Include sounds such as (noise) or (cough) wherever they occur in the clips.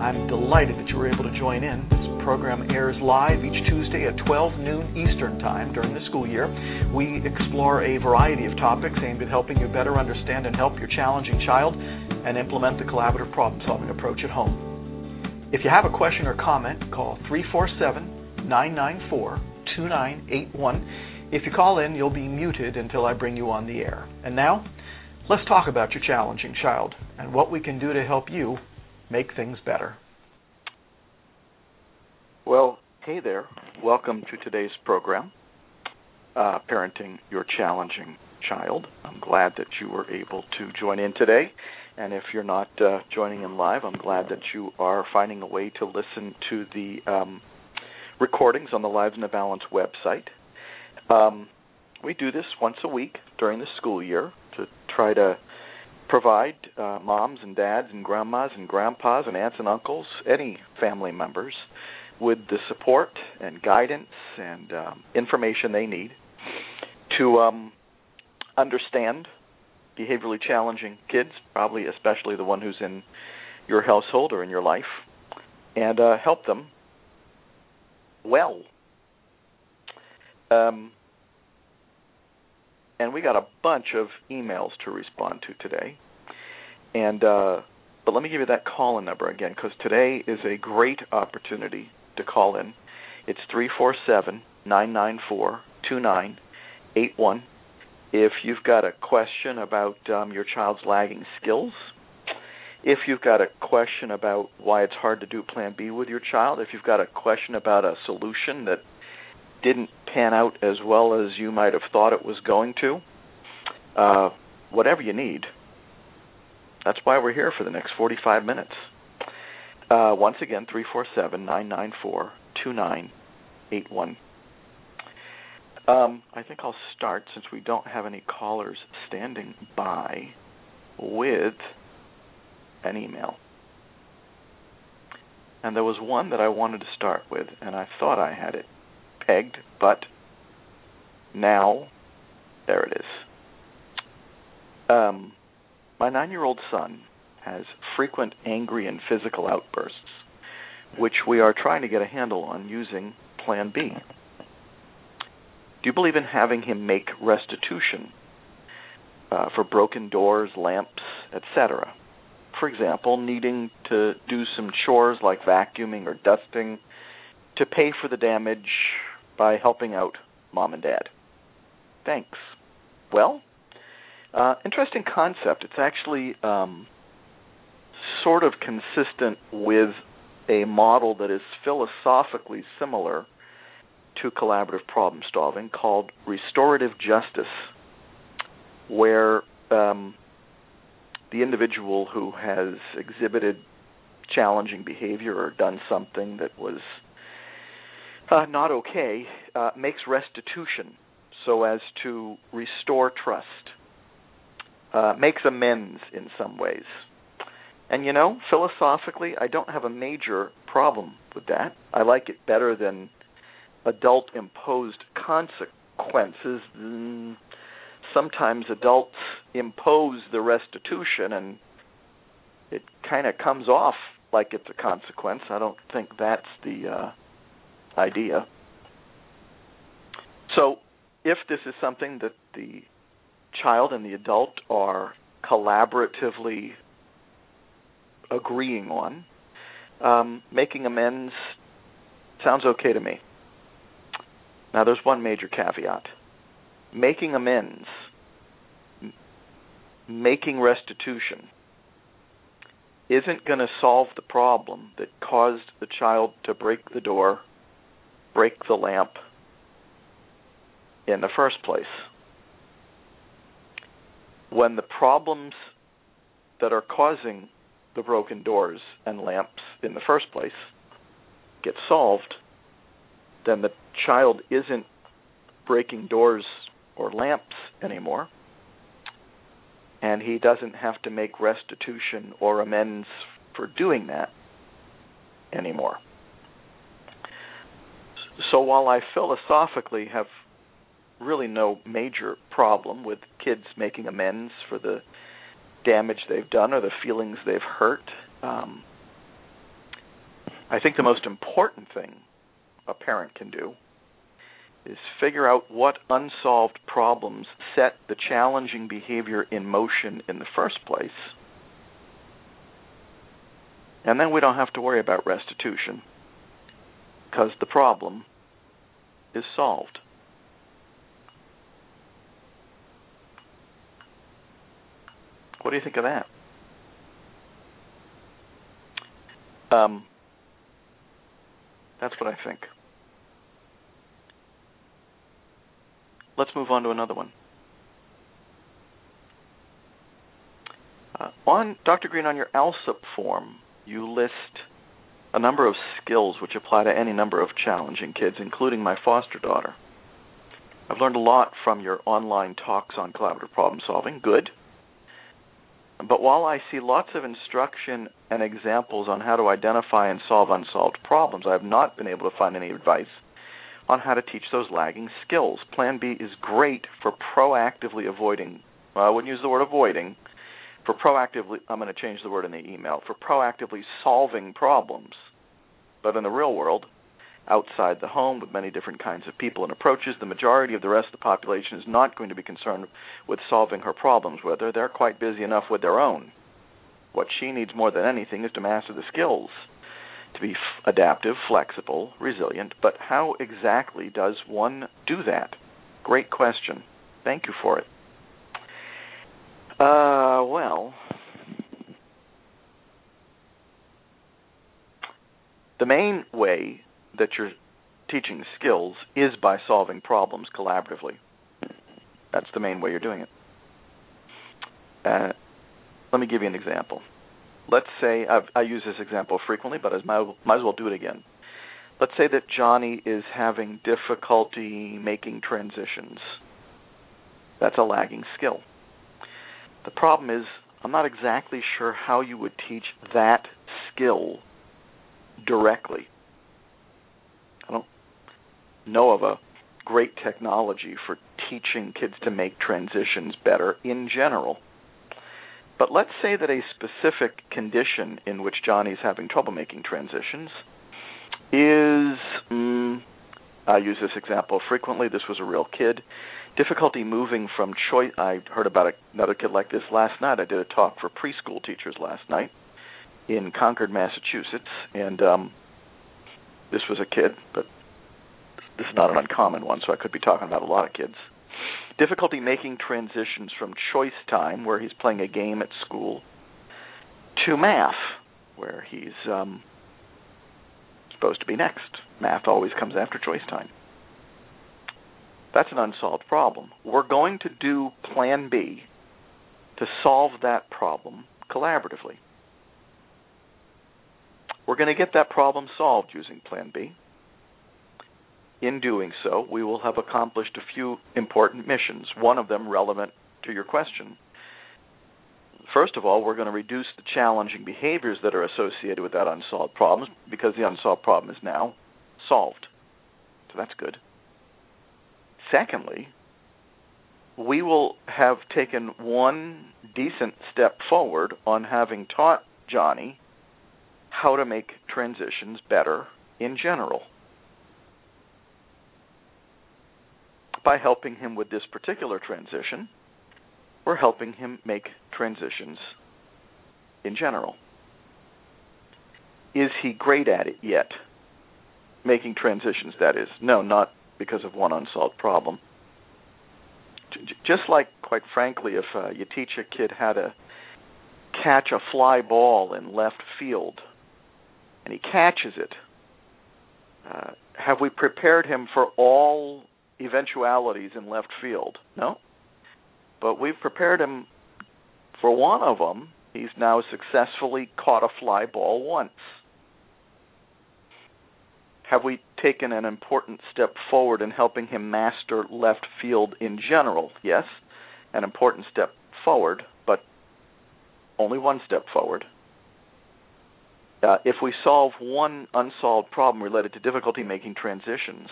I'm delighted that you were able to join in. This program airs live each Tuesday at 12 noon Eastern Time during the school year. We explore a variety of topics aimed at helping you better understand and help your challenging child and implement the collaborative problem solving approach at home. If you have a question or comment, call 347 994 2981. If you call in, you'll be muted until I bring you on the air. And now, let's talk about your challenging child and what we can do to help you make things better. Well, hey there. Welcome to today's program, uh, Parenting Your Challenging Child. I'm glad that you were able to join in today. And if you're not uh, joining in live, I'm glad that you are finding a way to listen to the um, recordings on the Lives in the Balance website. Um, we do this once a week during the school year to try to provide uh, moms and dads and grandmas and grandpas and aunts and uncles, any family members, with the support and guidance and um, information they need to um, understand behaviorally challenging kids, probably especially the one who's in your household or in your life, and uh, help them well. Um, and we got a bunch of emails to respond to today. And uh, but let me give you that call-in number again because today is a great opportunity to call in. It's three four seven nine nine four two nine eight one. If you've got a question about um, your child's lagging skills, if you've got a question about why it's hard to do Plan B with your child, if you've got a question about a solution that didn't pan out as well as you might have thought it was going to, uh, whatever you need. That's why we're here for the next 45 minutes. Uh, once again, 347 994 2981. Um, I think I'll start since we don't have any callers standing by with an email. And there was one that I wanted to start with, and I thought I had it pegged, but now there it is. Um, my nine year old son has frequent angry and physical outbursts, which we are trying to get a handle on using Plan B. Do you believe in having him make restitution uh, for broken doors, lamps, etc.? For example, needing to do some chores like vacuuming or dusting to pay for the damage by helping out mom and dad. Thanks. Well, uh, interesting concept. It's actually um, sort of consistent with a model that is philosophically similar to collaborative problem solving called restorative justice, where um, the individual who has exhibited challenging behavior or done something that was uh, not okay uh, makes restitution so as to restore trust, uh, makes amends in some ways. And you know, philosophically, I don't have a major problem with that. I like it better than adult imposed consequences. Sometimes adults impose the restitution and it kind of comes off like it's a consequence. I don't think that's the uh, idea. So, if this is something that the child and the adult are collaboratively agreeing on, um, making amends sounds okay to me. Now, there's one major caveat making amends, m- making restitution, isn't going to solve the problem that caused the child to break the door break the lamp in the first place. When the problems that are causing the broken doors and lamps in the first place get solved, then the child isn't breaking doors or lamps anymore, and he doesn't have to make restitution or amends for doing that anymore. So while I philosophically have really no major problem with kids making amends for the damage they've done or the feelings they've hurt, um, I think the most important thing a parent can do is figure out what unsolved problems set the challenging behavior in motion in the first place. And then we don't have to worry about restitution because the problem is solved. What do you think of that? Um, that's what I think. Let's move on to another one. Uh, on Dr. Greene, on your ALSUP form, you list a number of skills which apply to any number of challenging kids, including my foster daughter. I've learned a lot from your online talks on collaborative problem solving. Good. But while I see lots of instruction and examples on how to identify and solve unsolved problems, I have not been able to find any advice on how to teach those lagging skills. Plan B is great for proactively avoiding, well, I wouldn't use the word avoiding, for proactively, I'm going to change the word in the email, for proactively solving problems. But in the real world, outside the home with many different kinds of people and approaches, the majority of the rest of the population is not going to be concerned with solving her problems, whether they're quite busy enough with their own. What she needs more than anything is to master the skills to be f- adaptive, flexible, resilient, but how exactly does one do that? Great question. Thank you for it. Uh, well, the main way that you're teaching skills is by solving problems collaboratively. That's the main way you're doing it. Uh, let me give you an example let's say I've, i use this example frequently, but I might, might as well do it again. Let's say that Johnny is having difficulty making transitions. That's a lagging skill. The problem is, I'm not exactly sure how you would teach that skill directly. I don't know of a great technology for teaching kids to make transitions better in general. But let's say that a specific condition in which Johnny's having trouble making transitions is, mm, I use this example frequently. This was a real kid. Difficulty moving from choice. I heard about another kid like this last night. I did a talk for preschool teachers last night in Concord, Massachusetts, and um, this was a kid, but this is not an uncommon one, so I could be talking about a lot of kids difficulty making transitions from choice time, where he's playing a game at school, to math, where he's um, supposed to be next. Math always comes after choice time. That's an unsolved problem. We're going to do Plan B to solve that problem collaboratively. We're going to get that problem solved using Plan B. In doing so, we will have accomplished a few important missions, one of them relevant to your question. First of all, we're going to reduce the challenging behaviors that are associated with that unsolved problem because the unsolved problem is now solved. So that's good. Secondly, we will have taken one decent step forward on having taught Johnny how to make transitions better in general. by helping him with this particular transition, we're helping him make transitions in general. Is he great at it yet? Making transitions, that is. No, not because of one unsolved problem. Just like, quite frankly, if uh, you teach a kid how to catch a fly ball in left field and he catches it, uh, have we prepared him for all eventualities in left field. No. But we've prepared him for one of them He's now successfully caught a fly ball once. Have we taken an important step forward in helping him master left field in general? Yes, an important step forward, but only one step forward. Uh, if we solve one unsolved problem related to difficulty making transitions,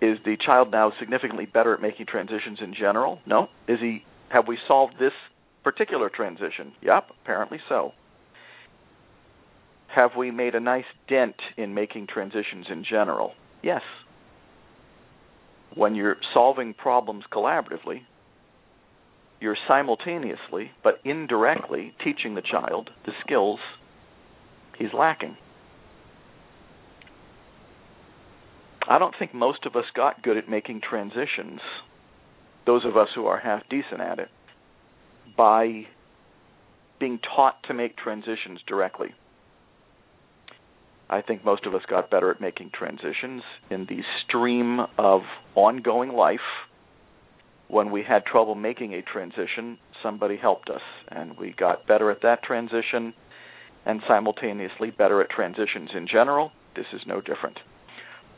is the child now significantly better at making transitions in general? No. Is he? Have we solved this particular transition? Yep, apparently so. Have we made a nice dent in making transitions in general? Yes. When you're solving problems collaboratively, you're simultaneously but indirectly teaching the child the skills he's lacking. I don't think most of us got good at making transitions, those of us who are half decent at it, by being taught to make transitions directly. I think most of us got better at making transitions in the stream of ongoing life. When we had trouble making a transition, somebody helped us, and we got better at that transition and simultaneously better at transitions in general. This is no different.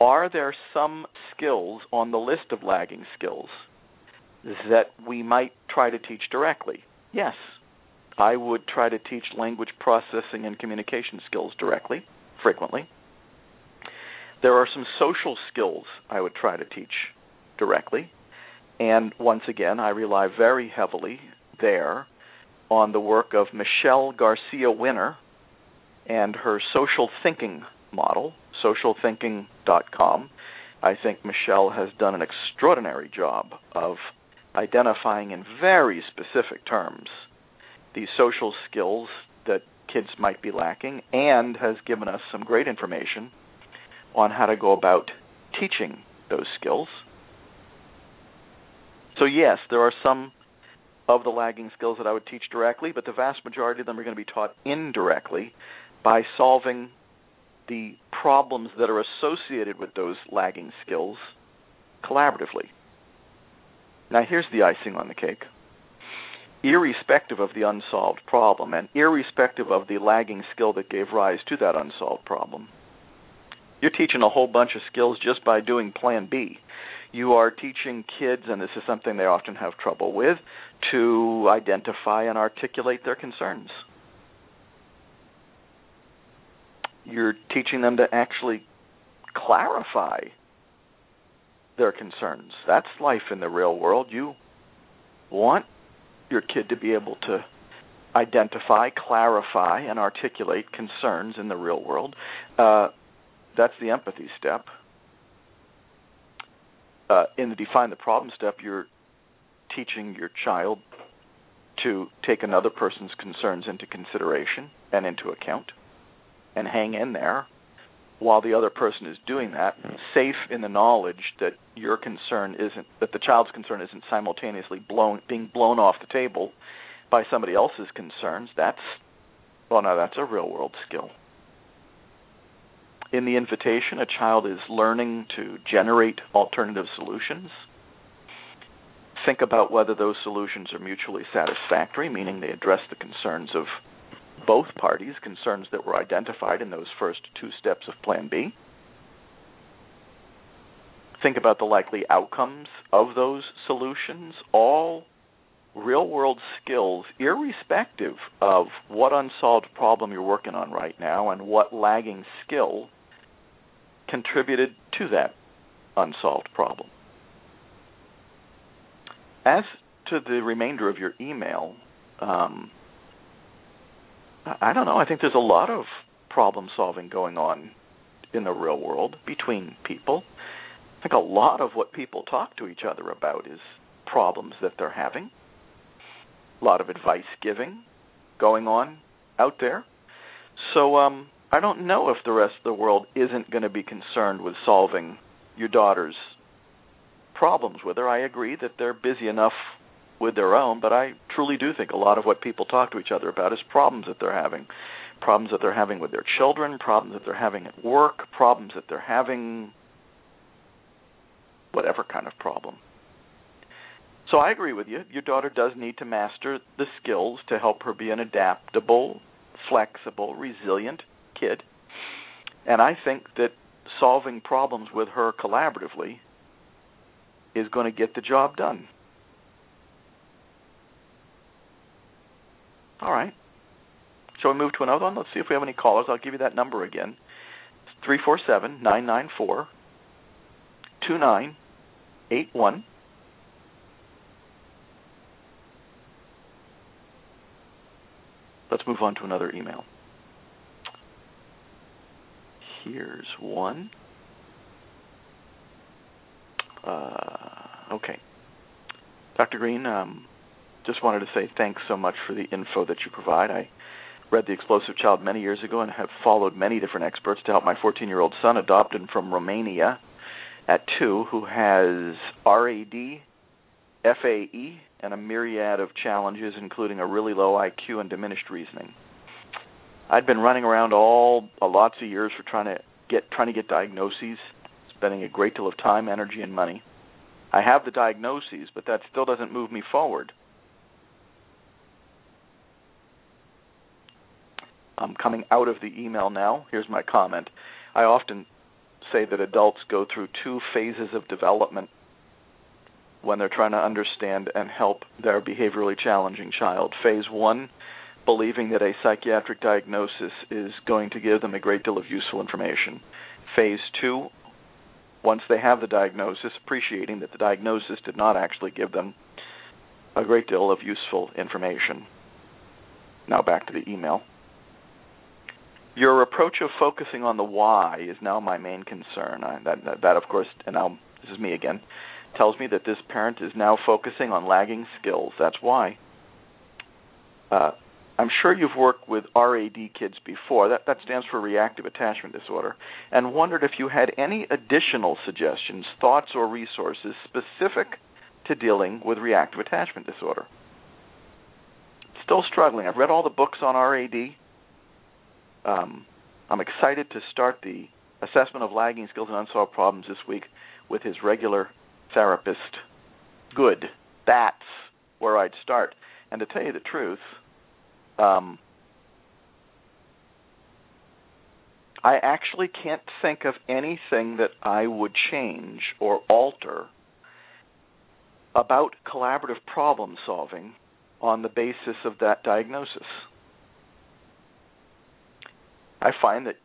Are there some skills on the list of lagging skills that we might try to teach directly? Yes. I would try to teach language processing and communication skills directly, frequently. There are some social skills I would try to teach directly. And once again, I rely very heavily there on the work of Michelle Garcia Winner and her social thinking model, socialthinking.com. I think Michelle has done an extraordinary job of identifying in very specific terms these social skills that kids might be lacking and has given us some great information on how to go about teaching those skills. So, yes, there are some of the lagging skills that I would teach directly, but the vast majority of them are going to be taught indirectly by solving the problems that are associated with those lagging skills collaboratively. Now, here's the icing on the cake. Irrespective of the unsolved problem and irrespective of the lagging skill that gave rise to that unsolved problem, you're teaching a whole bunch of skills just by doing Plan B. You are teaching kids, and this is something they often have trouble with, to identify and articulate their concerns. you're teaching them to actually clarify their concerns. That's life in the real world. You want your kid to be able to identify, clarify, and articulate concerns in the real world. Uh, that's the empathy step. Uh, in the define the problem step, you're teaching your child to take another person's concerns into consideration and into account and hang in there while the other person is doing that, safe in the knowledge that your concern isn't that the child's concern isn't simultaneously blown being blown off the table by somebody else's concerns. That's well, no, that's a real world skill. In the invitation, a child is learning to generate alternative solutions. Think about whether those solutions are mutually satisfactory, meaning they address the concerns of both parties concerns that were identified in those first two steps of Plan B. Think about the likely outcomes of those solutions, all real world skills, irrespective of what unsolved problem you're working on right now and what lagging skill contributed to that unsolved problem. As to the remainder of your email, um, I don't know. I think there's a lot of problem solving going on in the real world between people. I think a lot of what people talk to each other about is problems that they're having. A lot of advice giving going on out there. So um I don't know if the rest of the world isn't going to be concerned with solving your daughter's problems with her. I agree that they're busy enough with their own, but I truly do think a lot of what people talk to each other about is problems that they're having. Problems that they're having with their children, problems that they're having at work, problems that they're having whatever kind of problem. So I agree with you. Your daughter does need to master the skills to help her be an adaptable, flexible, resilient kid. And I think that solving problems with her collaboratively is going to get the job done. All right. Shall we move to another one? Let's see if we have any callers. I'll give you that number again. It's 347 994 2981. Let's move on to another email. Here's one. Uh, okay. Dr. Greene, um, just wanted to say thanks so much for the info that you provide. I read The Explosive Child many years ago and have followed many different experts to help my 14 year old son, adopted from Romania at two, who has RAD, FAE, and a myriad of challenges, including a really low IQ and diminished reasoning. I'd been running around all uh, lots of years for trying to get trying to get diagnoses, spending a great deal of time, energy, and money. I have the diagnoses, but that still doesn't move me forward. I'm coming out of the email now. Here's my comment. I often say that adults go through two phases of development when they're trying to understand and help their behaviorally challenging child. Phase one, believing that a psychiatric diagnosis is going to give them a great deal of useful information. Phase two, once they have the diagnosis, appreciating that the diagnosis did not actually give them a great deal of useful information. Now back to the email. Your approach of focusing on the why is now my main concern. I, that, that, that, of course, and now this is me again, tells me that this parent is now focusing on lagging skills. That's why. Uh, I'm sure you've worked with RAD kids before. That that stands for reactive attachment disorder, and wondered if you had any additional suggestions, thoughts, or resources specific to dealing with reactive attachment disorder. Still struggling. I've read all the books on RAD. Um, I'm excited to start the assessment of lagging skills and unsolved problems this week with his regular therapist. Good. That's where I'd start. And to tell you the truth, um, I actually can't think of anything that I would change or alter about collaborative problem solving on the basis of that diagnosis. I find that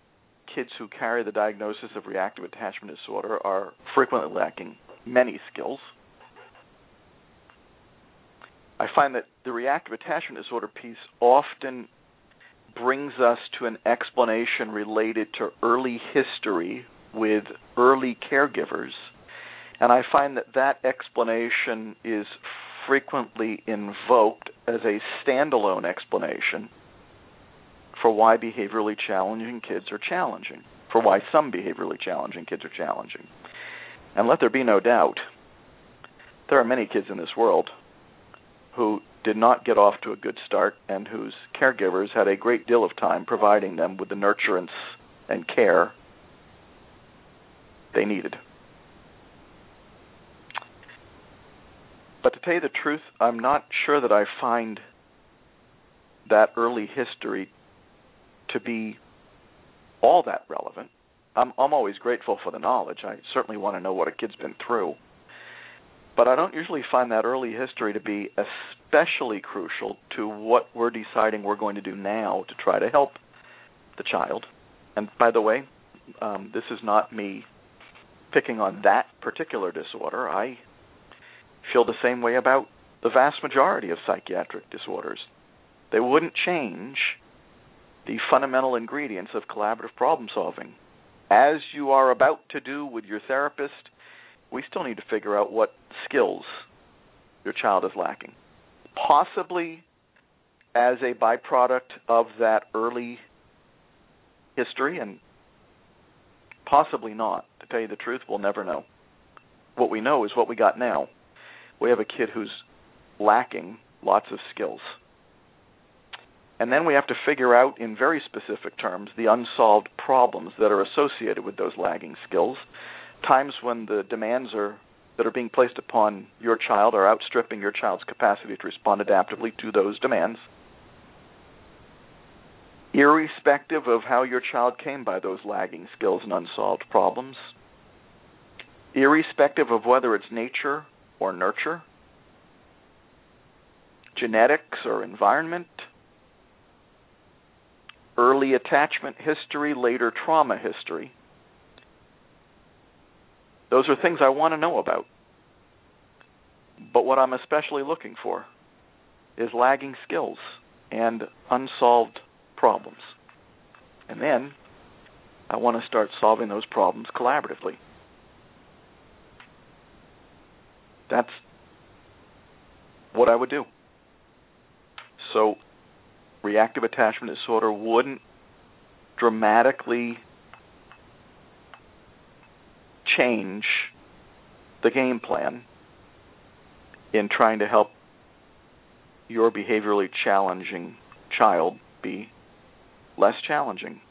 kids who carry the diagnosis of reactive attachment disorder are frequently lacking many skills. I find that the reactive attachment disorder piece often brings us to an explanation related to early history with early caregivers. And I find that that explanation is frequently invoked as a standalone explanation for why behaviorally challenging kids are challenging, for why some behaviorally challenging kids are challenging. And let there be no doubt, there are many kids in this world who did not get off to a good start and whose caregivers had a great deal of time providing them with the nurturance and care they needed. But to tell you the truth, I'm not sure that I find that early history to be all that relevant. I'm I'm always grateful for the knowledge. I certainly want to know what a kid's been through. But I don't usually find that early history to be especially crucial to what we're deciding we're going to do now to try to help the child. And by the way, um, this is not me picking on that particular disorder. I feel the same way about the vast majority of psychiatric disorders. They wouldn't change the fundamental ingredients of collaborative problem solving. As you are about to do with your therapist, we still need to figure out what skills your child is lacking. Possibly as a byproduct of that early history, and possibly not. To tell you the truth, we'll never know. What we know is what we got now. We have a kid who's lacking lots of skills. And then we have to figure out, in very specific terms, the unsolved problems that are associated with those lagging skills. Times when the demands are that are being placed upon your child are outstripping your child's capacity to respond adaptively to those demands, irrespective of how your child came by those lagging skills and unsolved problems, irrespective of whether it's nature or nurture, genetics or environment, early attachment history, later trauma history. Those are things I want to know about. But what I'm especially looking for is lagging skills and unsolved problems. And then I want to start solving those problems collaboratively. That's what I would do. So, reactive attachment disorder wouldn't dramatically change the game plan in trying to help your behaviorally challenging child be less challenging.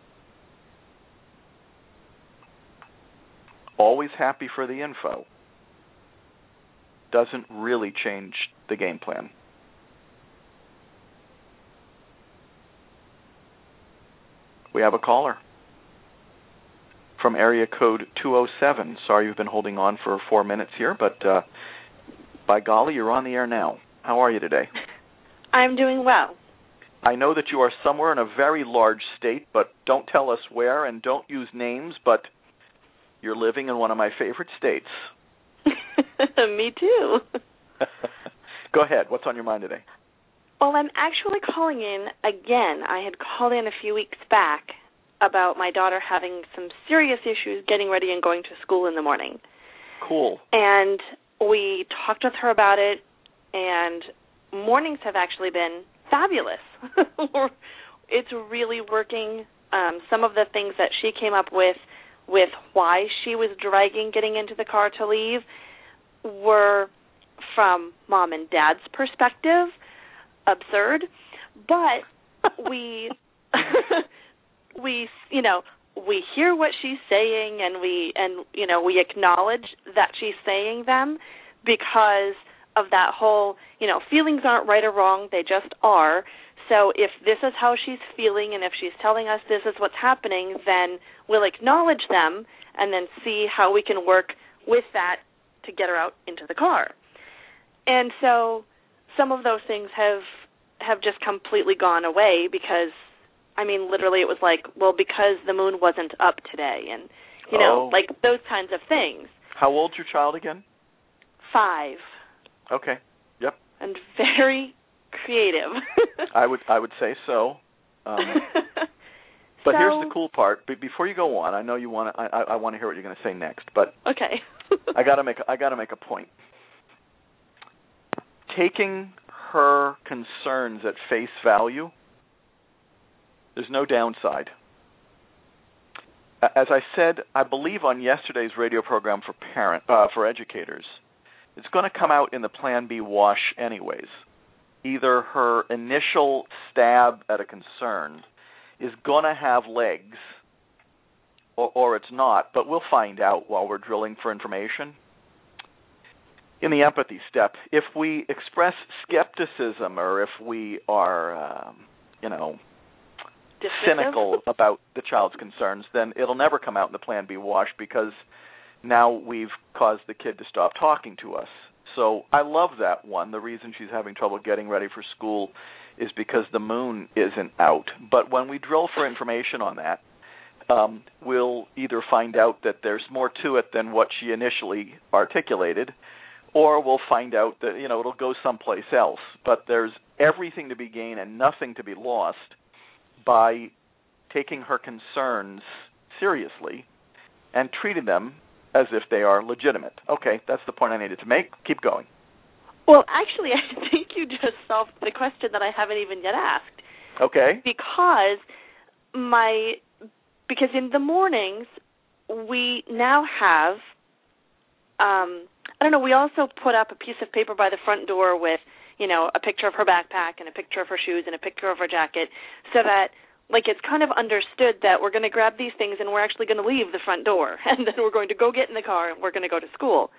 Always happy for the info doesn't really change the game plan. We have a caller from area code 207. Sorry you've been holding on for four minutes here, but uh, by golly, you're on the air now. How are you today? I'm doing well. I know that you are somewhere in a very large state, but don't tell us where and don't use names, but you're living in one of my favorite states. (laughs) Me too. (laughs) Go ahead. What's on your mind today? Well, I'm actually calling in again. I had called in a few weeks back about my daughter having some serious issues getting ready and going to school in the morning. Cool. And we talked with her about it, and mornings have actually been fabulous. (laughs) it's really working. Um, some of the things that she came up with with why she was dragging getting into the car to leave were from mom and dad's perspective absurd but (laughs) we (laughs) we you know we hear what she's saying and we and you know we acknowledge that she's saying them because of that whole you know feelings aren't right or wrong they just are. So if this is how she's feeling and if she's telling us this is what's happening then we'll acknowledge them and then see how we can work with that to get her out into the car. And so some of those things have have just completely gone away because I mean literally it was like well because the moon wasn't up today and you know Oh. like those kinds of things How old's your child again? 5 Okay. Yep. and very creative (laughs) I would I would say so. Um, (laughs) but So- here's the cool part. Be- before you go on, I know you want to. I, I, I want to hear what you're going to say next, but okay (laughs) I got to make I got to make a point. Taking her concerns at face value, there's no downside. As I said, I believe on yesterday's radio program for parent uh, for educators, it's going to come out in the Plan B wash anyways. Either her initial stab at a concern is going to have legs, or, or it's not. But we'll find out while we're drilling for information. In the empathy step, if we express skepticism or if we are, um, you know, cynical about the child's concerns, then it'll never come out in the Plan B wash because now we've caused the kid to stop talking to us. So I love that one. The reason she's having trouble getting ready for school is because the moon isn't out. But when we drill for information on that, um, we'll either find out that there's more to it than what she initially articulated, or we'll find out that you know it'll go someplace else. But there's everything to be gained and nothing to be lost by taking her concerns seriously and treating them as if they are legitimate. Okay, that's the point I needed to make. Keep going. well actually (laughs) i think you just solved the question that i haven't even yet asked Okay. because my because in the mornings we now have um I don't know, we also put up a piece of paper by the front door with, you know, a picture of her backpack and a picture of her shoes and a picture of her jacket so that like it's kind of understood that we're going to grab these things and we're actually going to leave the front door (laughs) and then we're going to go get in the car and we're going to go to school.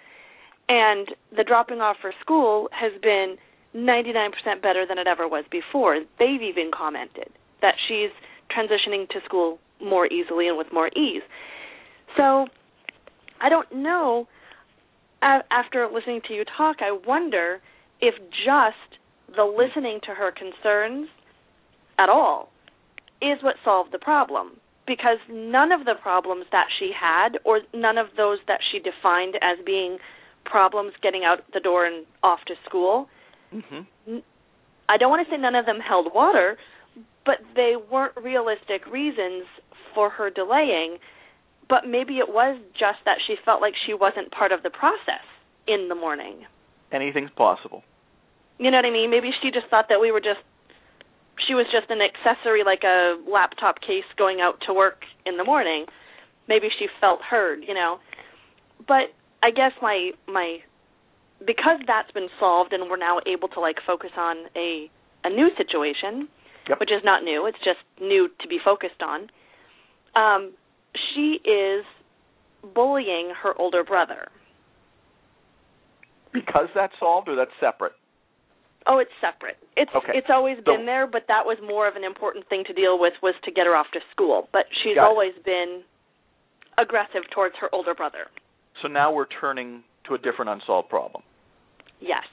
and the dropping off for school has been 99% better than it ever was before. They've even commented that she's transitioning to school more easily and with more ease. So I don't know. After listening to you talk, I wonder if just the listening to her concerns at all is what solved the problem. Because none of the problems that she had, or none of those that she defined as being problems getting out the door and off to school, mm-hmm. I don't want to say none of them held water, but they weren't realistic reasons for her delaying. But maybe it was just that she felt like she wasn't part of the process in the morning. Anything's possible. You know what I mean? Maybe she just thought that we were just she was just an accessory like a laptop case going out to work in the morning. Maybe she felt heard, you know. But I guess my my because that's been solved and we're now able to like focus on a a new situation, yep. which is not new. It's just new to be focused on. Um, she is bullying her older brother. Because that's solved, or that's separate? Oh, it's separate. It's okay. it's always so, been there, but that was more of an important thing to deal with was to get her off to school. But she's always it. been aggressive towards her older brother. So now we're turning to a different unsolved problem. Yes.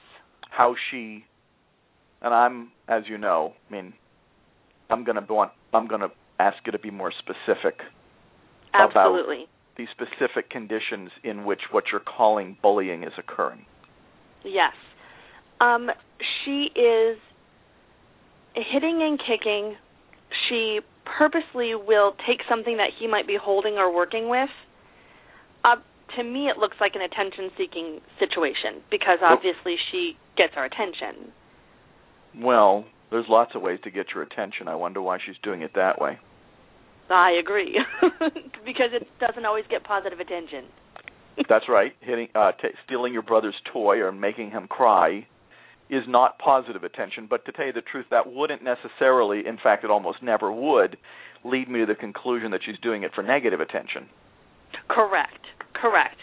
How she and I'm as you know, I mean I'm going to want I'm going to ask you to be more specific Absolutely. about the specific conditions in which what you're calling bullying is occurring. Yes. Um, she is hitting and kicking. She purposely will take something that he might be holding or working with. Uh, to me, it looks like an attention seeking situation because obviously she gets our attention. Well, there's lots of ways to get your attention. I wonder why she's doing it that way. I agree, (laughs) because it doesn't always get positive attention. (laughs) That's right. Hitting, uh, t- stealing your brother's toy or making him cry is not positive attention. But to tell you the truth, that wouldn't necessarily, in fact, it almost never would, lead me to the conclusion that she's doing it for negative attention. Correct. Correct.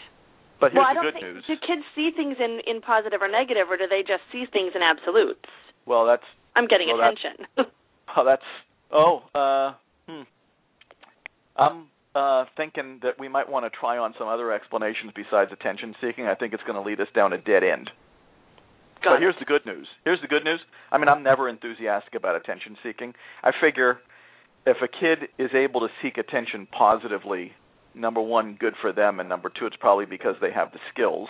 But here's well, I the good think, news. Do kids see things in in positive or negative, or do they just see things in absolutes? Well, that's. I'm getting well, attention. (laughs) That's, oh, that's. Oh, uh, hmm. I'm uh, thinking that we might want to try on some other explanations besides attention seeking. I think it's going to lead us down a dead end. Got but it. here's the good news. Here's the good news. I mean, I'm never enthusiastic about attention seeking. I figure if a kid is able to seek attention positively, number one, good for them, and number two, it's probably because they have the skills.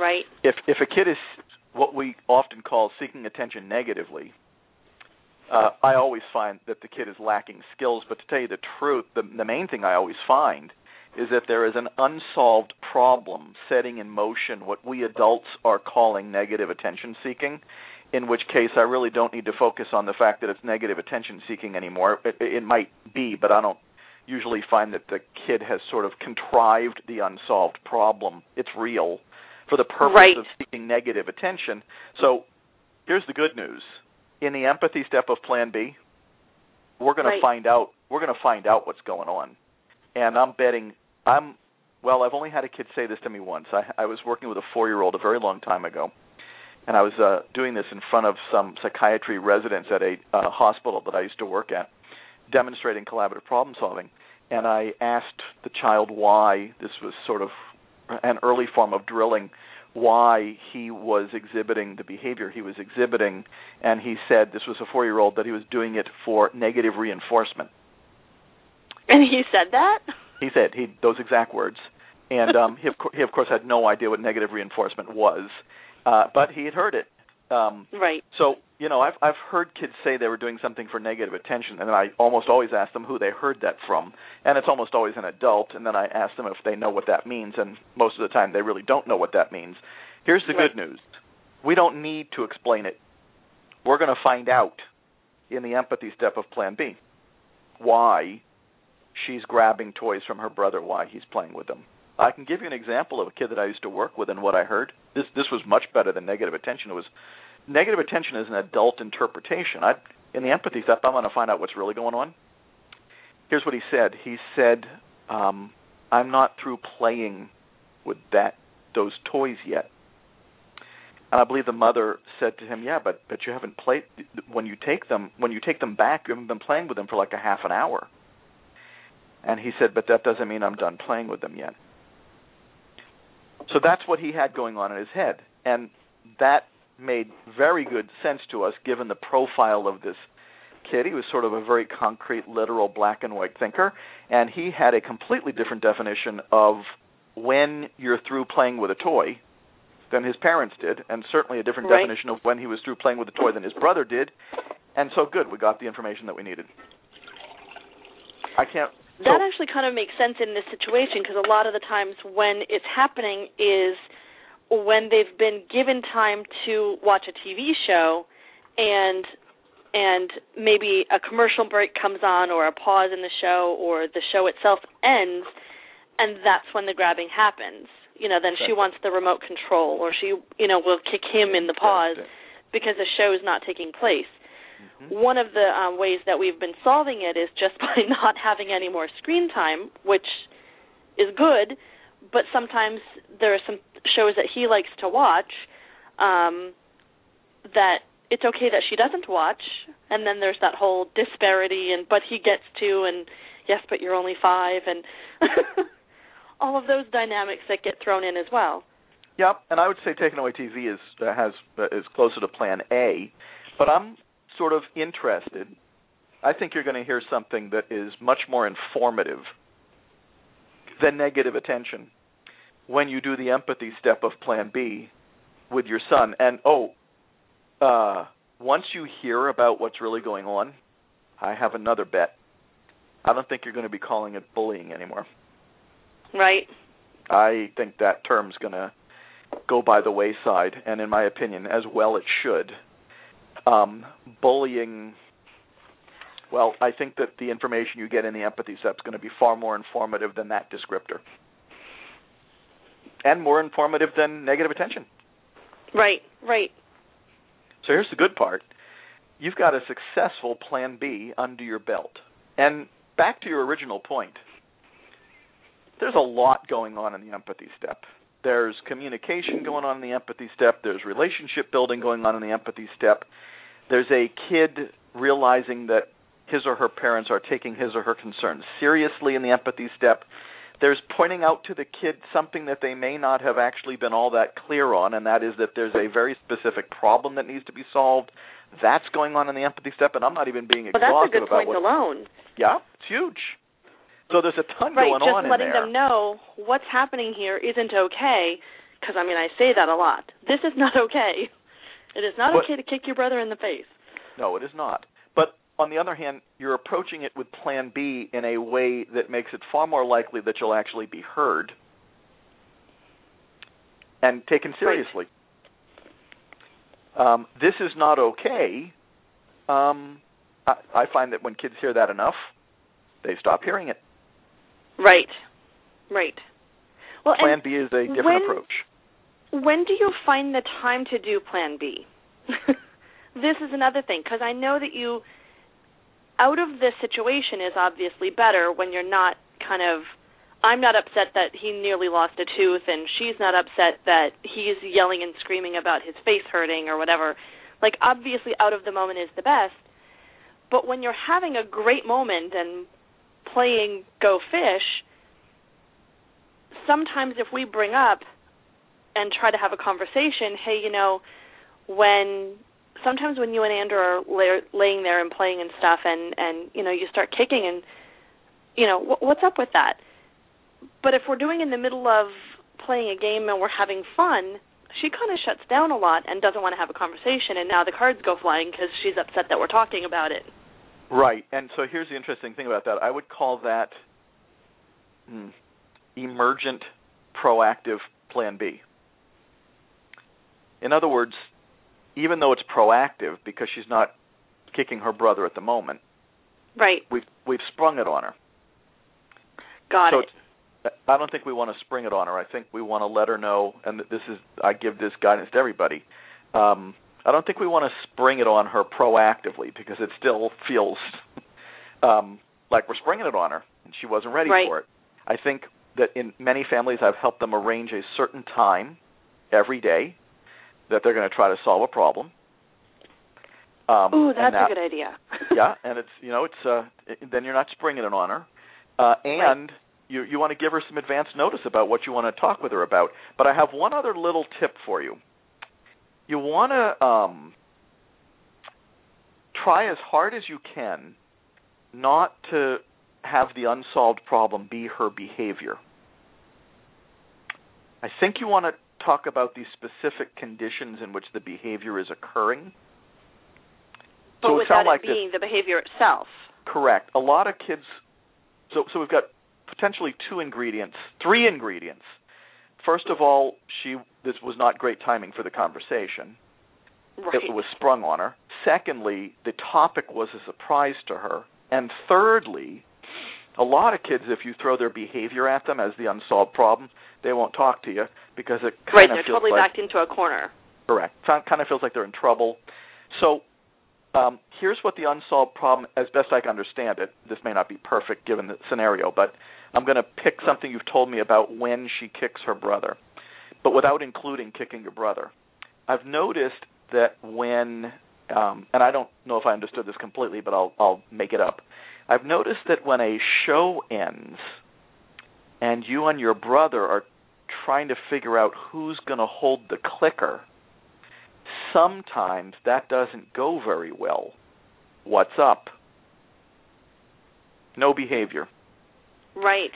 Right. If if a kid is what we often call seeking attention negatively, uh, I always find that the kid is lacking skills. But to tell you the truth, the, the main thing I always find is that there is an unsolved problem setting in motion what we adults are calling negative attention seeking. In which case, I really don't need to focus on the fact that it's negative attention seeking anymore. It, it might be, but I don't usually find that the kid has sort of contrived the unsolved problem. It's real for the purpose right. of seeking negative attention. So here's the good news. In the empathy step of plan B, we're going right. to find out we're going to find out what's going on. And I'm betting I'm well, I've only had a kid say this to me once. I I was working with a 4-year-old a very long time ago. And I was uh doing this in front of some psychiatry residents at a uh, hospital that I used to work at, demonstrating collaborative problem solving. And I asked the child why this was sort of an early form of drilling why he was exhibiting the behavior he was exhibiting and he said this was a 4-year-old that he was doing it for negative reinforcement. And he said that? He said he those exact words. And um he of, co- he of course had no idea what negative reinforcement was. Uh but he had heard it. Um right. so, you know, I've I've heard kids say they were doing something for negative attention and then I almost always ask them who they heard that from. And it's almost always an adult and then I ask them if they know what that means and most of the time they really don't know what that means. Here's the Right. good news. We don't need to explain it. We're going to find out in the empathy step of plan B why she's grabbing toys from her brother why he's playing with them. I can give you an example of a kid that I used to work with and what I heard. This this was much better than negative attention. It was negative attention is an adult interpretation. I in the empathy step I'm going to find out what's really going on. Here's what he said. He said, um, "I'm not through playing with that those toys yet. And I believe the mother said to him, "Yeah, but but you haven't played when you take them when you take them back. You haven't been playing with them for like a half an hour." And he said, "But that doesn't mean I'm done playing with them yet." So that's what he had going on in his head, and that made very good sense to us given the profile of this kid. He was sort of a very concrete, literal, black and white thinker, and he had a completely different definition of when you're through playing with a toy than his parents did, and certainly a different right. definition of when he was through playing with a toy than his brother did. And so, good, we got the information that we needed. I can't. That so, actually kind of makes sense in this situation because a lot of the times when it's happening is when they've been given time to watch a TV show and and maybe a commercial break comes on or a pause in the show or the show itself ends and that's when the grabbing happens. You know then she wants the remote control or she you know will kick him in the paws because the show is not taking place. Mm-hmm. one of the um, ways that we've been solving it is just (laughs) by not having any more screen time which is good but sometimes there are some shows that he likes to watch um that it's okay that she doesn't watch and then there's that whole disparity and but he gets to and yes but you're only 5 and (laughs) all of those dynamics that get thrown in as well. Yep, and I would say taking away TV is uh, has uh, is closer to Plan A, but I'm sort of interested. I think you're going to hear something that is much more informative than negative attention when you do the empathy step of Plan B with your son. And oh, uh, once you hear about what's really going on, I have another bet. I don't think you're going to be calling it bullying anymore. Right. I think that term's going to go by the wayside, and in my opinion, as well it should. Um, bullying. Well, I think that the information you get in the empathy step is going to be far more informative than that descriptor, and more informative than negative attention. Right. Right. So here's the good part: you've got a successful Plan B under your belt. And back to your original point, there's a lot going on in the empathy step. There's communication going on in the empathy step. There's relationship building going on in the empathy step. There's a kid realizing that his or her parents are taking his or her concerns seriously in the empathy step. There's pointing out to the kid something that they may not have actually been all that clear on, and that is that there's a very specific problem that needs to be solved. That's going on in the empathy step, and I'm not even being exhaustive well, that's a good about point alone. Yeah, it's huge. So there's a ton right, going just on letting in there. them know what's happening here isn't okay. Because I mean, I say that a lot. This is not okay. It is not But- okay to kick your brother in the face. No, it is not. On the other hand, you're approaching it with Plan B in a way that makes it far more likely that you'll actually be heard and taken seriously. Um, this is not okay. Um, I, I find that when kids hear that enough, they stop hearing it. Right. Right. Well, Plan B is a different when- approach. when do you find the time to do Plan B? (laughs) this is another thing because I know that you out of this situation is obviously better when you're not kind of I'm not upset that he nearly lost a tooth and she's not upset that he's yelling and screaming about his face hurting or whatever. Like obviously out of the moment is the best. But when you're having a great moment and playing go fish, sometimes if we bring up and try to have a conversation, hey, you know, when sometimes when you and Andrew are lay, laying there and playing and stuff, and and you know you start kicking, and you know wh- what's up with that? But if we're doing in the middle of playing a game and we're having fun, she kind of shuts down a lot and doesn't want to have a conversation, and now the cards go flying because she's upset that we're talking about it. Right. And so here's the interesting thing about that. I would call that hmm, emergent proactive plan B. In other words, even though it's proactive because she's not kicking her brother at the moment, Right. we've we've sprung it on her. Got so it. I don't think we want to spring it on her. I think we want to let her know, and this is I give this guidance to everybody. Um, I don't think we want to spring it on her proactively because it still feels (laughs) um, like we're springing it on her, and she wasn't ready Right. for it. I think that in many families I've helped them arrange a certain time every day that they're going to try to solve a problem. Um, Ooh, that's that, a good idea. (laughs) yeah, (laughs) and it's you know it's uh, then you're not springing it on her, uh, and right. you you want to give her some advance notice about what you want to talk with her about. But I have one other little tip for you. You want to um, try as hard as you can not to have the unsolved problem be her behavior. I think you want to talk about the specific conditions in which the behavior is occurring. But so it without sound like it being the behavior itself. Correct. A lot of kids. So so we've got potentially two ingredients, three ingredients. First of all, she this was not great timing for the conversation. Right. It was sprung on her. Secondly, the topic was a surprise to her. And thirdly, a lot of kids, if you throw their behavior at them as the unsolved problem, they won't talk to you because it kind of right, of they're feels totally like backed into a corner. correct. So Kind of feels like they're in trouble. So um, here's what the unsolved problem, as best I can understand it. This may not be perfect given the scenario, but I'm going to pick something you've told me about when she kicks her brother, but without including kicking your brother. I've noticed that when, um, and I don't know if I understood this completely, but I'll I'll make it up. I've noticed that when a show ends, and you and your brother are trying to figure out who's going to hold the clicker sometimes that doesn't go very well. What's up? No behavior. Right.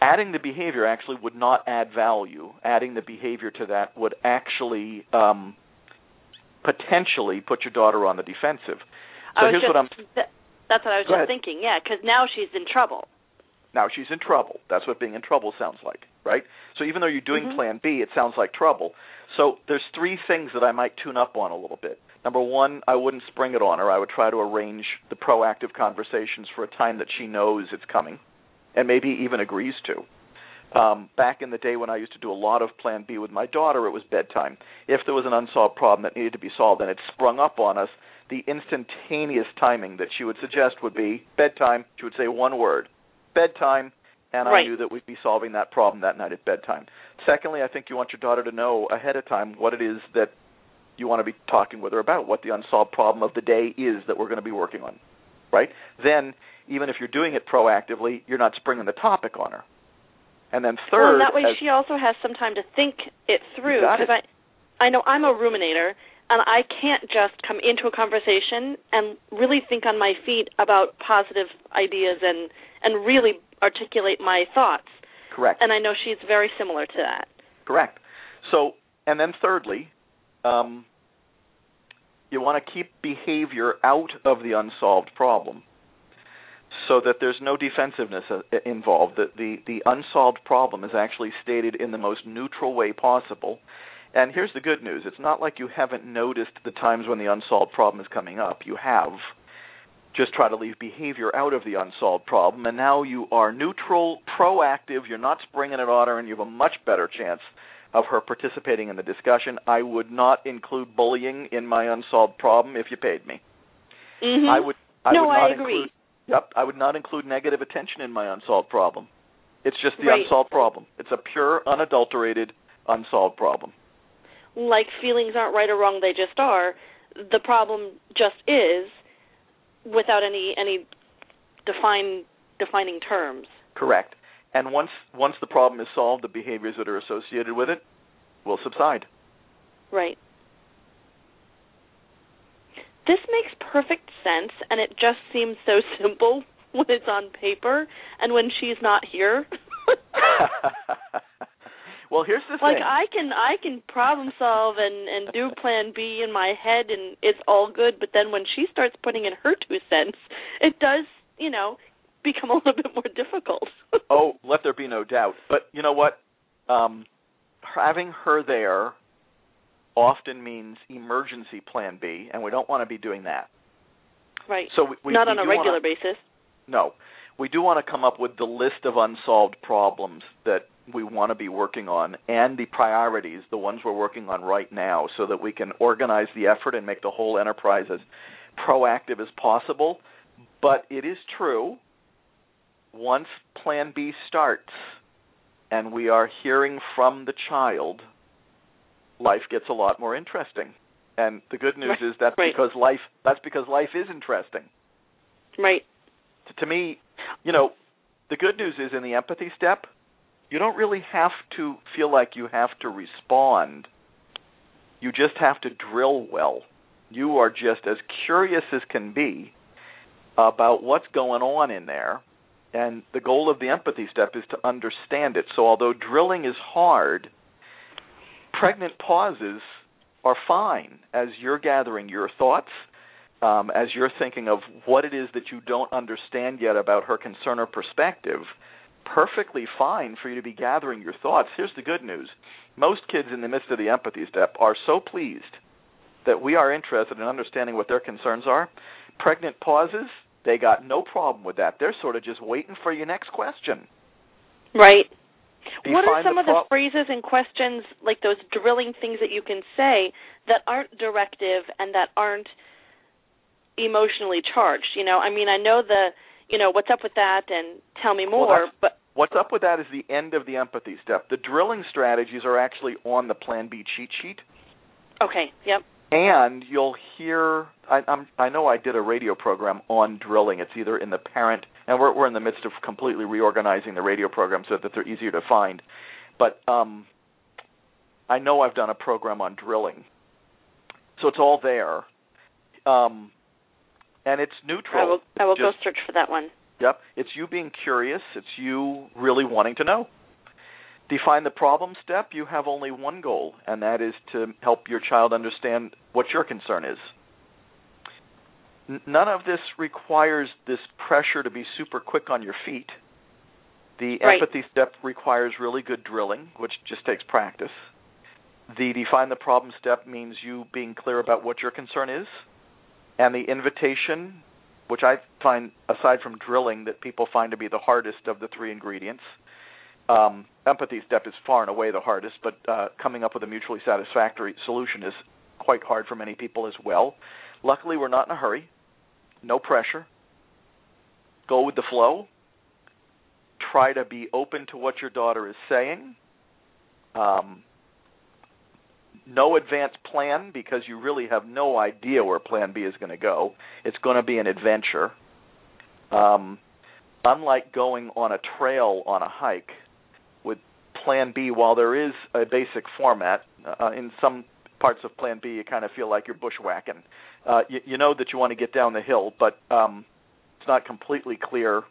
Adding the behavior actually would not add value. Adding the behavior to that would actually um, potentially put your daughter on the defensive. So here's just, what I'm. th- that's what I was Go just ahead. thinking. Yeah, because now she's in trouble. Now she's in trouble. That's what being in trouble sounds like, right? So even though you're doing Mhm. plan B, it sounds like trouble. So there's three things that I might tune up on a little bit. Number one, I wouldn't spring it on her. I would try to arrange the proactive conversations for a time that she knows it's coming, and maybe even agrees to. Um, back in the day when I used to do a lot of Plan B with my daughter, it was bedtime. If there was an unsolved problem that needed to be solved and it sprung up on us, the instantaneous timing that she would suggest would be bedtime. She would say one word, bedtime, and I knew that we'd be solving that problem that night at bedtime. Secondly, I think you want your daughter to know ahead of time what it is that you want to be talking with her about, what the unsolved problem of the day is that we're going to be working on. Right? Then, even if you're doing it proactively, you're not springing the topic on her. And then third, well, and that way as- she also has some time to think it through. Because. I, I know I'm a ruminator, and I can't just come into a conversation and really think on my feet about positive ideas and and really articulate my thoughts. correct. And I know she's very similar to that. Correct. So, and then thirdly, um, you want to keep behavior out of the unsolved problem, so that there's no defensiveness uh, involved. That the the unsolved problem is actually stated in the most neutral way possible. And here's the good news: it's not like you haven't noticed the times when the unsolved problem is coming up. You have. Just try to leave behavior out of the unsolved problem, and now you are neutral, proactive. You're not springing it on her, and you have a much better chance of her participating in the discussion. I would not include bullying in my unsolved problem if you paid me. Mm-hmm. I would. I no, would not I agree. Include, yep, I would not include negative attention in my unsolved problem. It's just the Right. unsolved problem. It's a pure, unadulterated, unsolved problem. Like feelings aren't right or wrong; they just are. The problem just is, without any any define defining terms. Correct. And once once the problem is solved, the behaviors that are associated with it will subside. Right. This makes perfect sense, and it just seems so (laughs) simple when it's on paper and when she's not here. (laughs) (laughs) well, here's the like thing. Like I can I can problem solve and and do (laughs) plan B in my head and it's all good, but then when she starts putting in her two cents, it does, you know, become a little (laughs) bit more difficult. (laughs) oh, let there be no doubt. But you know what? Um, having her there often means emergency plan B, and we don't want to be doing that. right. So we, we Not we on a regular wanna, basis. No, we do want to come up with the list of unsolved problems that we want to be working on and the priorities, the ones we're working on right now, so that we can organize the effort and make the whole enterprise as proactive as possible. But it is true, once Plan B starts and we are hearing from the child, life gets a lot more interesting. And the good news right. is that's right. because life that's because life is interesting. Right. To, to me, you know, the good news is in the empathy step, you don't really have to feel like you have to respond. You just have to drill well. You are just as curious as can be about what's going on in there. And the goal of the empathy step is to understand it. So, although drilling is hard, pregnant pauses are fine as you're gathering your thoughts, um, as you're thinking of what it is that you don't understand yet about her concern or perspective. Perfectly fine for you to be gathering your thoughts. Here's the good news most kids in the midst of the empathy step are so pleased that we are interested in understanding what their concerns are. Pregnant pauses, they got no problem with that. They're sort of just waiting for your next question. Right. What are some the of the phrases and questions, like those drilling things that you can say that aren't directive and that aren't emotionally charged? You know, I mean, I know the, you know, what's up with that and tell me more, that's- but What's up with that is the end of the empathy step. The drilling strategies are actually on the Plan B cheat sheet, okay, yep. and you'll hear. I, I'm, I know I did a radio program on drilling. It's either in the parent, and we're we're in the midst of completely reorganizing the radio program so that they're easier to find. But um, I know I've done a program on drilling, so it's all there, um, and it's neutral. I will I will go search for that one. Yep. It's you being curious. It's you really wanting to know. Define the problem step. You have only one goal, and that is to help your child understand what your concern is. N- none of this requires this pressure to be super quick on your feet. The Right. empathy step requires really good drilling, which just takes practice. The define the problem step means you being clear about what your concern is. And the invitation which I find, aside from drilling, that people find to be the hardest of the three ingredients. Um, empathy step is far and away the hardest, but uh, coming up with a mutually satisfactory solution is quite hard for many people as well. Luckily, we're not in a hurry. No pressure. Go with the flow. Try to be open to what your daughter is saying. Um, no advanced plan because you really have no idea where plan B is going to go. It's going to be an adventure. Um, unlike going on a trail on a hike, with plan B, while there is a basic format, uh, in some parts of plan B you kind of feel like you're bushwhacking. Uh, you, you know that you want to get down the hill, but um, it's not completely clear.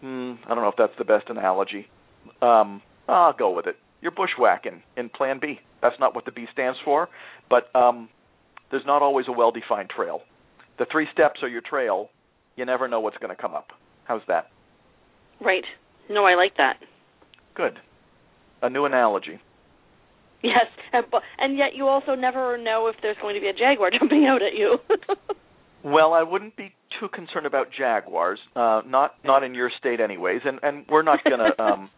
Hmm, I don't know if that's the best analogy. Um, I'll go with it. You're bushwhacking in Plan B. That's not what the B stands for, but um, there's not always a well-defined trail. The three steps are your trail. You never know what's going to come up. How's that? Right. No, I like that. Good. A new analogy. Yes, and, and yet you also never know if there's going to be a jaguar (laughs) jumping out at you. (laughs) Well, I wouldn't be too concerned about jaguars. Uh, not not in your state, anyways. And and we're not going (laughs) to. Um,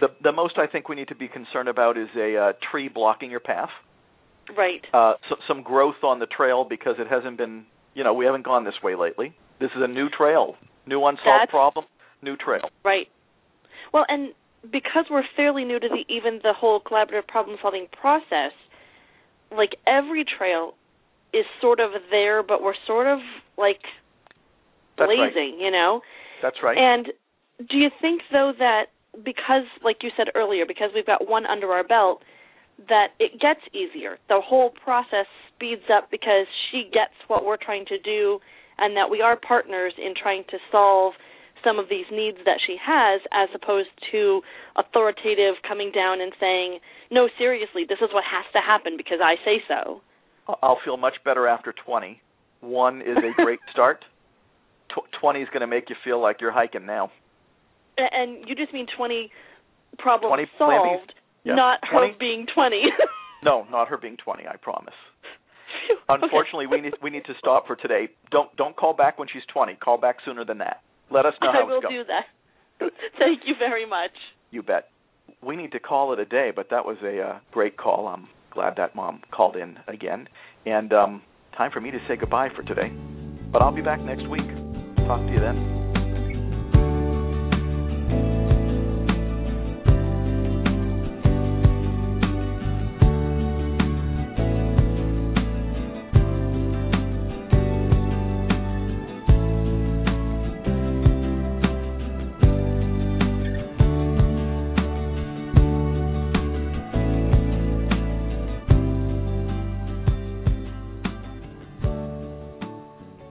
the, the most I think we need to be concerned about is a uh, tree blocking your path. right. uh, so, some growth on the trail because it hasn't been, you know, we haven't gone this way lately. This is a new trail, new unsolved That's- problem, new trail. Right. Well, and because we're fairly new to the even the whole collaborative problem solving process, like every trail is sort of there, but we're sort of like That's right. blazing, you know. That's right. And do you think though that because like you said earlier, because we've got one under our belt, that it gets easier. The whole process speeds up because she gets what we're trying to do and that we are partners in trying to solve some of these needs that she has as opposed to authoritative coming down and saying, "No, seriously, this is what has to happen because I say so." I'll feel much better after 20. One is a great (laughs) start. Tw- 20 is going to make you feel like you're hiking now. And you just mean 20 problems 20 solved, Yeah. not 20 her being 20. (laughs) No, not her being 20. I promise. Okay. Unfortunately, we need we need to stop for today. Don't don't call back when she's 20. Call back sooner than that. Let us know I how will it's going. do that. (laughs) Thank you very much. You bet. We need to call it a day, but that was a uh, great call. I'm glad that mom called in again. And um, time for me to say goodbye for today. But I'll be back next week. Talk to you then.